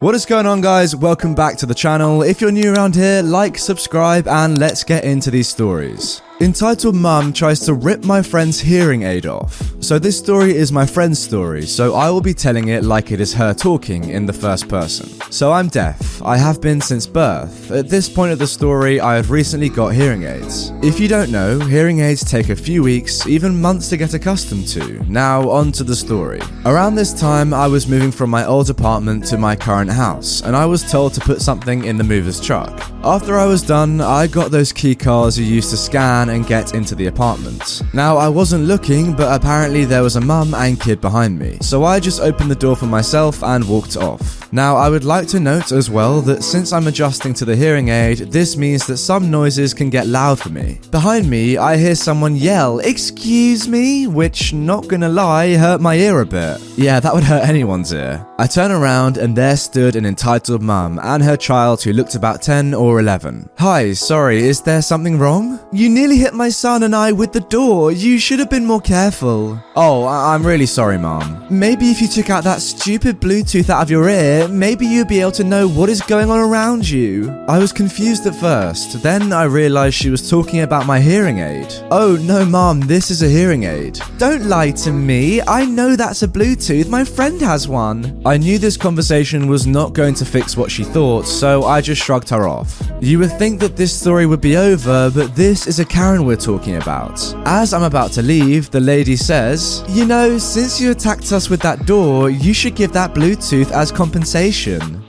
What is going on, guys? Welcome back to the channel. If you're new around here, like, subscribe, and let's get into these stories. Entitled Mum tries to rip my friend's hearing aid off. So, this story is my friend's story, so I will be telling it like it is her talking in the first person. So, I'm deaf. I have been since birth. At this point of the story, I have recently got hearing aids. If you don't know, hearing aids take a few weeks, even months to get accustomed to. Now, on to the story. Around this time, I was moving from my old apartment to my current house, and I was told to put something in the mover's truck. After I was done, I got those key cards you use to scan and get into the apartment. Now, I wasn't looking, but apparently there was a mum and kid behind me, so I just opened the door for myself and walked off. Now, I would like to note as well that since I'm adjusting to the hearing aid, this means that some noises can get loud for me. Behind me, I hear someone yell, Excuse me, which, not gonna lie, hurt my ear a bit. Yeah, that would hurt anyone's ear. I turn around and there stood an entitled mum and her child who looked about 10 or 11. Hi, sorry, is there something wrong? You nearly hit my son and I with the door. You should have been more careful. Oh, I- I'm really sorry, mum. Maybe if you took out that stupid Bluetooth out of your ear, maybe you'd be able to know what is going on around you. I was confused at first. Then I realized she was talking about my hearing aid. Oh, no, mom, this is a hearing aid. Don't lie to me. I know that's a Bluetooth. My friend has one. I knew this conversation was not going to fix what she thought, so I just shrugged her off. You would think that this story would be over, but this is a Karen we're talking about. As I'm about to leave, the lady says, You know, since you attacked us with that door, you should give that Bluetooth as compensation.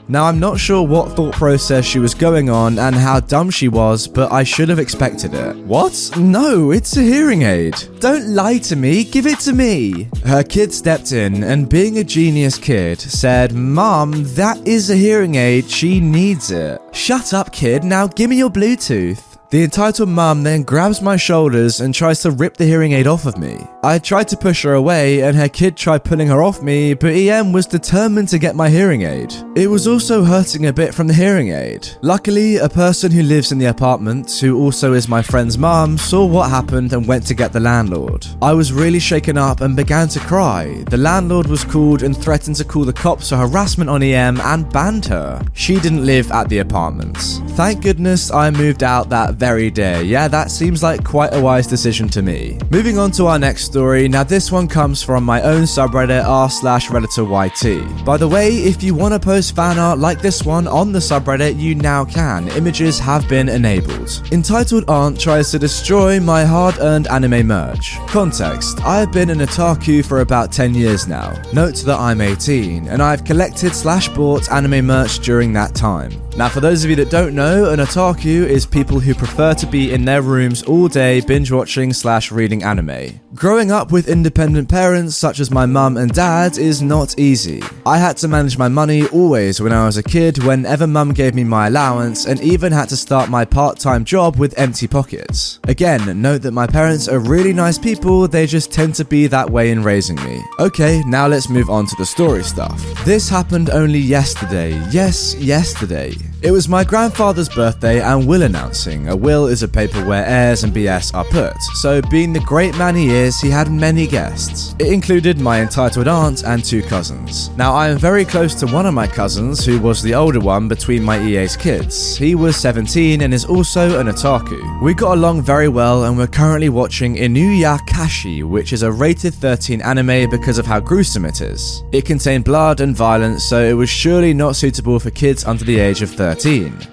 Now, I'm not sure what thought process she was going on and how dumb she was, but I should have expected it. What? No, it's a hearing aid. Don't lie to me, give it to me. Her kid stepped in and, being a genius kid, said, Mom, that is a hearing aid, she needs it. Shut up, kid, now give me your Bluetooth. The entitled mum then grabs my shoulders and tries to rip the hearing aid off of me. I tried to push her away and her kid tried pulling her off me, but EM was determined to get my hearing aid. It was also hurting a bit from the hearing aid. Luckily, a person who lives in the apartment, who also is my friend's mum, saw what happened and went to get the landlord. I was really shaken up and began to cry. The landlord was called and threatened to call the cops for harassment on EM and banned her. She didn't live at the apartment. Thank goodness I moved out that very day. Yeah, that seems like quite a wise decision to me. Moving on to our next story. Now, this one comes from my own subreddit r slash redditor yt. By the way, if you want to post fan art like this one on the subreddit, you now can. Images have been enabled. Entitled Aunt tries to destroy my hard-earned anime merch. Context: I have been an otaku for about 10 years now. Note that I'm 18, and I've collected slash bought anime merch during that time. Now, for those of you that don't know, an otaku is people who prefer to be in their rooms all day binge watching slash reading anime. Growing up with independent parents such as my mum and dad is not easy. I had to manage my money always when I was a kid, whenever mum gave me my allowance, and even had to start my part time job with empty pockets. Again, note that my parents are really nice people, they just tend to be that way in raising me. Okay, now let's move on to the story stuff. This happened only yesterday. Yes, yesterday. It was my grandfather's birthday and will announcing. A will is a paper where heirs and BS are put, so being the great man he is, he had many guests. It included my entitled aunt and two cousins. Now, I am very close to one of my cousins, who was the older one between my EA's kids. He was 17 and is also an otaku. We got along very well and we're currently watching Inuyashiki, which is a rated 13 anime because of how gruesome it is. It contained blood and violence, so it was surely not suitable for kids under the age of 13.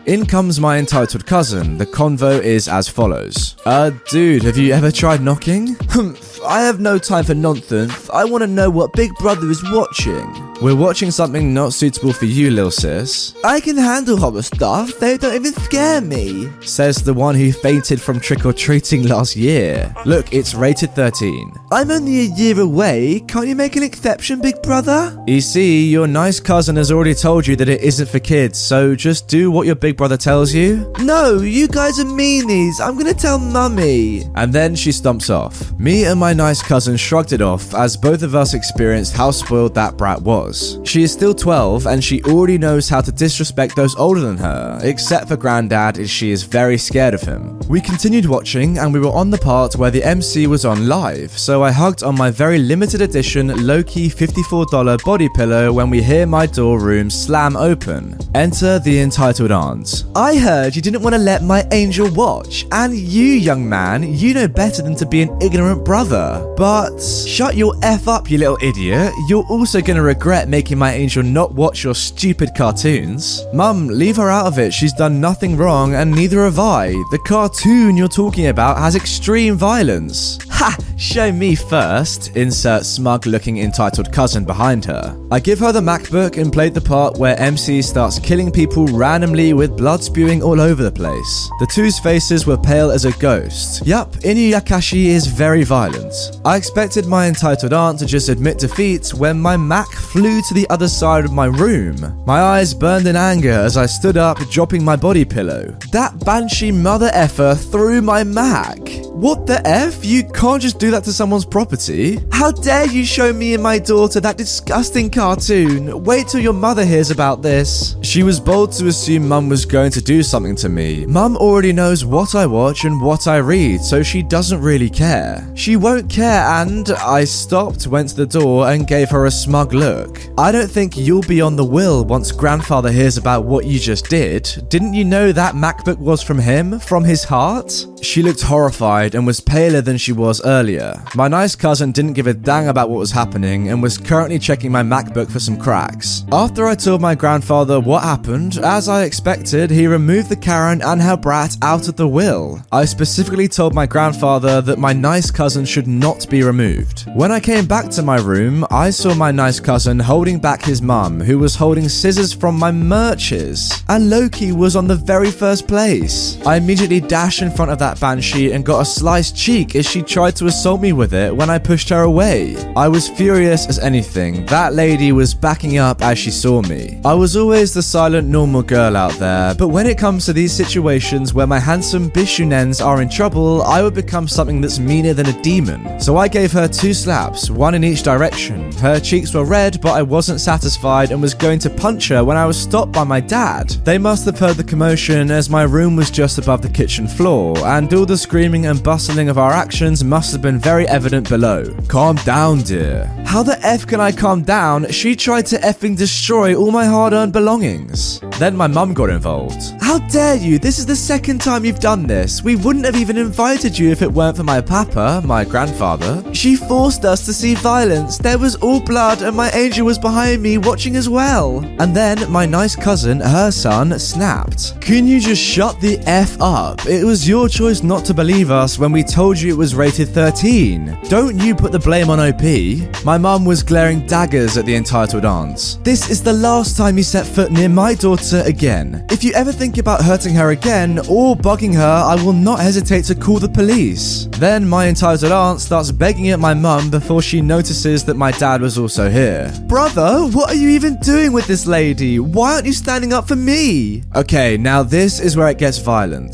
In comes my entitled cousin. The convo is as follows. Uh, dude, have you ever tried knocking? Humph, I have no time for nonsense. I want to know what Big Brother is watching. We're watching something not suitable for you, lil sis. I can handle horror stuff, they don't even scare me, says the one who fainted from trick or treating last year. Look, it's rated 13. I'm only a year away, can't you make an exception, big brother? You see, your nice cousin has already told you that it isn't for kids, so just do what your big brother tells you. No, you guys are meanies, I'm gonna tell mummy. And then she stumps off. Me and my nice cousin shrugged it off as both of us experienced how spoiled that brat was. She is still 12 and she already knows how to disrespect those older than her, except for granddad as she is very scared of him. We continued watching and we were on the part where the MC was on live, so I hugged on my very limited edition low-key $54 body pillow when we hear my door room slam open. Enter the entitled aunt. I heard you didn't want to let my angel watch, and you, young man, you know better than to be an ignorant brother. But shut your F up, you little idiot. You're also gonna regret making my angel not watch your stupid cartoons. Mum, leave her out of it. She's done nothing wrong, and neither have I. The cartoon you're talking about has extreme violence. Ha! Show me first. Insert smug looking entitled cousin behind her. I give her the MacBook and played the part where MC starts killing people randomly with blood spewing all over the place. The two's faces were pale as a ghost. Yup, Inuyashiki is very violent. I expected my entitled aunt to just admit defeat when my Mac flew to the other side of my room. My eyes burned in anger as I stood up, dropping my body pillow. That banshee mother effer threw my Mac. What the F? You can't just do that to someone's property. How dare you show me and my daughter that disgusting cartoon? Wait till your mother hears about this. She was bold to assume mum was going to do something to me. Mum already knows what I watch and what I read, so she doesn't really care. She won't care, and I stopped, went to the door, and gave her a smug look. I don't think you'll be on the will once grandfather hears about what you just did. Didn't you know that MacBook was from him? From his heart? She looked horrified and was paler than she was earlier. My nice cousin didn't give a dang about what was happening and was currently checking my MacBook for some cracks. After I told my grandfather what happened, as I expected, he removed the Karen and her brat out of the will. I specifically told my grandfather that my nice cousin should not be removed. When I came back to my room, I saw my nice cousin holding back his mum, who was holding scissors from my merches. And Loki was on the very first place. I immediately dashed in front of that banshee and got a sliced cheek as she tried to assault me with it when I pushed her away. I was furious as anything. That lady was backing up as she saw me. I was always the silent, normal girl out there, but when it comes to these situations where my handsome bishounens are in trouble, I would become something that's meaner than a demon. So I gave her two slaps, one in each direction. Her cheeks were red, but I wasn't satisfied and was going to punch her when I was stopped by my dad. They must have heard the commotion as my room was just above the kitchen floor, and all the screaming and bustling of our actions must have been very evident below. Calm down, dear. How the F can I calm down? She tried to effing destroy all my hard earned belongings. Then my mum got involved. How dare you? This is the second time you've done this. We wouldn't have even invited you if it weren't for my papa, my grandfather. She forced us to see violence. There was all blood, and my angel was behind me watching as well. And then my nice cousin, her son, snapped. Can you just shut the F up? It was your choice not to believe us when we told you it was rated 13. Don't you put the blame on OP. My mum was glaring daggers at the entitled aunts. This is the last time you set foot near my daughter again. If you ever think about hurting her again or bugging her, I will not hesitate to call the police. Then my entitled aunt starts begging at my mum before she notices that my dad was also here. Brother, what are you even doing with this lady? Why aren't you standing up for me? Okay, now this is where it gets violent.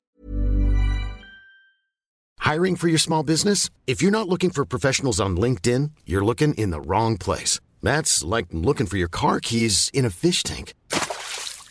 Hiring for your small business? If you're not looking for professionals on LinkedIn, you're looking in the wrong place. That's like looking for your car keys in a fish tank.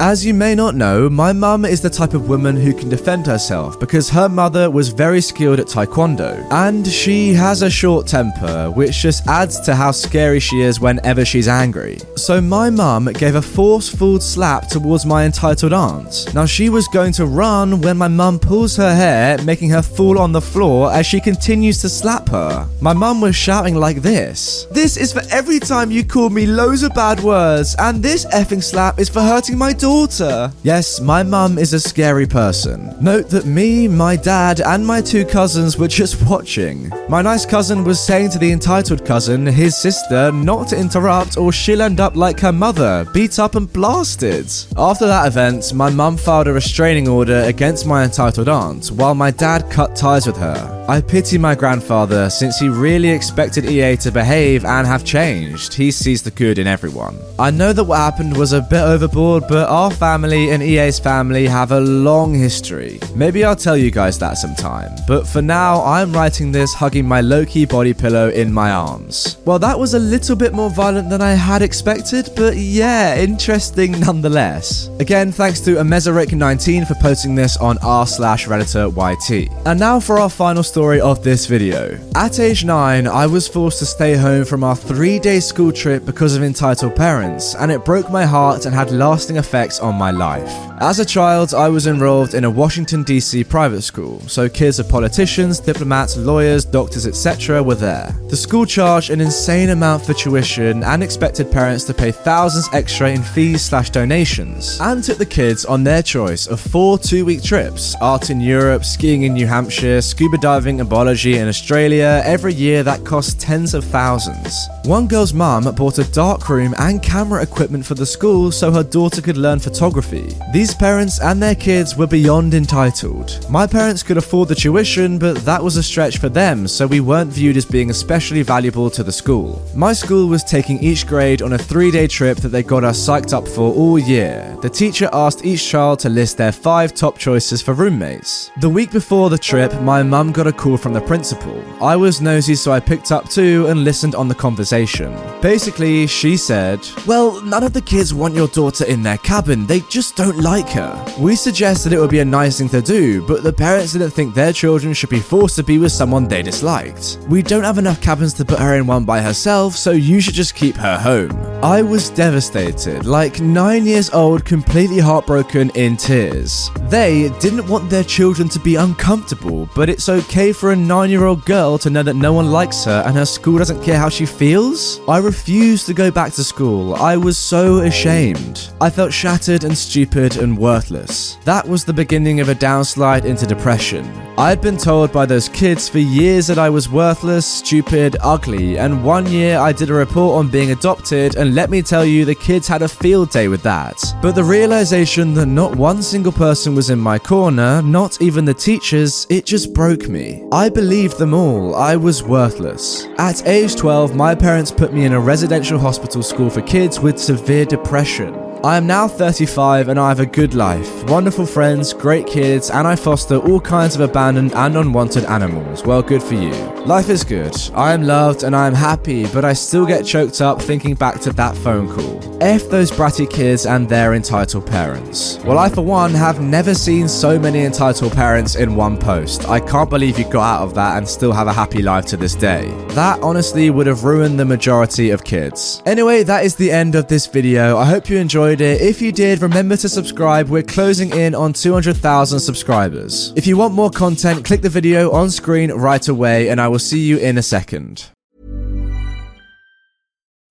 As you may not know, my mum is the type of woman who can defend herself because her mother was very skilled at taekwondo, and she has a short temper, which just adds to how scary she is whenever she's angry. So my mum gave a forceful slap towards my entitled aunt. Now she was going to run when my mum pulls her hair, making her fall on the floor as she continues to slap her. My mum was shouting like this This is for every time you call me loads of bad words, and this effing slap is for hurting my daughter. Yes, my mum is a scary person. Note that me, my dad, and my two cousins were just watching. My nice cousin was saying to the entitled cousin, his sister, not to interrupt or she'll end up like her mother, beat up and blasted. After that event, my mum filed a restraining order against my entitled aunt, while my dad cut ties with her. I pity my grandfather since he really expected EA to behave and have changed. He sees the good in everyone. I know that what happened was a bit overboard, but our family and EA's family have a long history. Maybe I'll tell you guys that sometime. But for now, I'm writing this hugging my Loki body pillow in my arms. Well, that was a little bit more violent than I had expected, but yeah, interesting nonetheless. Again, thanks to Amezaric19 for posting this on r slash YT. And now for our final story of this video. At age 9, I was forced to stay home from our three day school trip because of entitled parents, and it broke my heart and had lasting effects on my life. As a child, I was enrolled in a Washington, D.C. private school, so kids of politicians, diplomats, lawyers, doctors, etc. were there. The school charged an insane amount for tuition and expected parents to pay thousands extra in fees slash donations, and took the kids on their choice of four two week trips art in Europe, skiing in New Hampshire, scuba diving and biology in Australia every year that cost tens of thousands. One girl's mum bought a dark room and camera equipment for the school so her daughter could learn photography. These parents and their kids were beyond entitled. My parents could afford the tuition, but that was a stretch for them, so we weren't viewed as being especially valuable to the school. My school was taking each grade on a three day trip that they got us psyched up for all year. The teacher asked each child to list their five top choices for roommates. The week before the trip, my mum got a call from the principal. I was nosy, so I picked up too and listened on the conversation. Basically, she said, Well, none of the kids want your daughter in their cabin, they just don't like her. We suggested it would be a nice thing to do, but the parents didn't think their children should be forced to be with someone they disliked. We don't have enough cabins to put her in one by herself, so you should just keep her home. I was devastated, like nine years old, completely heartbroken in tears. They didn't want their children to be uncomfortable, but it's okay for a nine year old girl to know that no one likes her and her school doesn't care how she feels? I refused to go back to school. I was so ashamed. I felt shattered and stupid and worthless. That was the beginning of a downslide into depression. I had been told by those kids for years that I was worthless, stupid, ugly, and one year I did a report on being adopted, and let me tell you, the kids had a field day with that. But the realization that not one single person was in my corner, not even the teachers, it just broke me. I believed them all. I was worthless. At age 12, my parents put me in a residential hospital school for kids with severe depression. I am now 35 and I have a good life, wonderful friends, great kids, and I foster all kinds of abandoned and unwanted animals. Well, good for you. Life is good. I am loved and I am happy, but I still get choked up thinking back to that phone call. F those bratty kids and their entitled parents. Well, I, for one, have never seen so many entitled parents in one post. I can't believe you got out of that and still have a happy life to this day. That honestly would have ruined the majority of kids. Anyway, that is the end of this video. I hope you enjoyed it. Eh, if you did, remember to subscribe. We're closing in on 200,000 subscribers. If you want more content, click the video on screen right away, and I will see you in a second.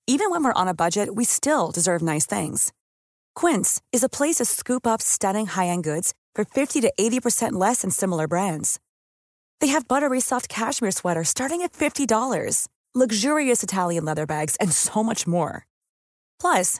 Even when we're on a budget, we still deserve nice things. Quince is a place to scoop up stunning high end goods for 50 to 80% less than similar brands. They have buttery soft cashmere sweaters starting at $50, luxurious Italian leather bags, and so much more. Plus,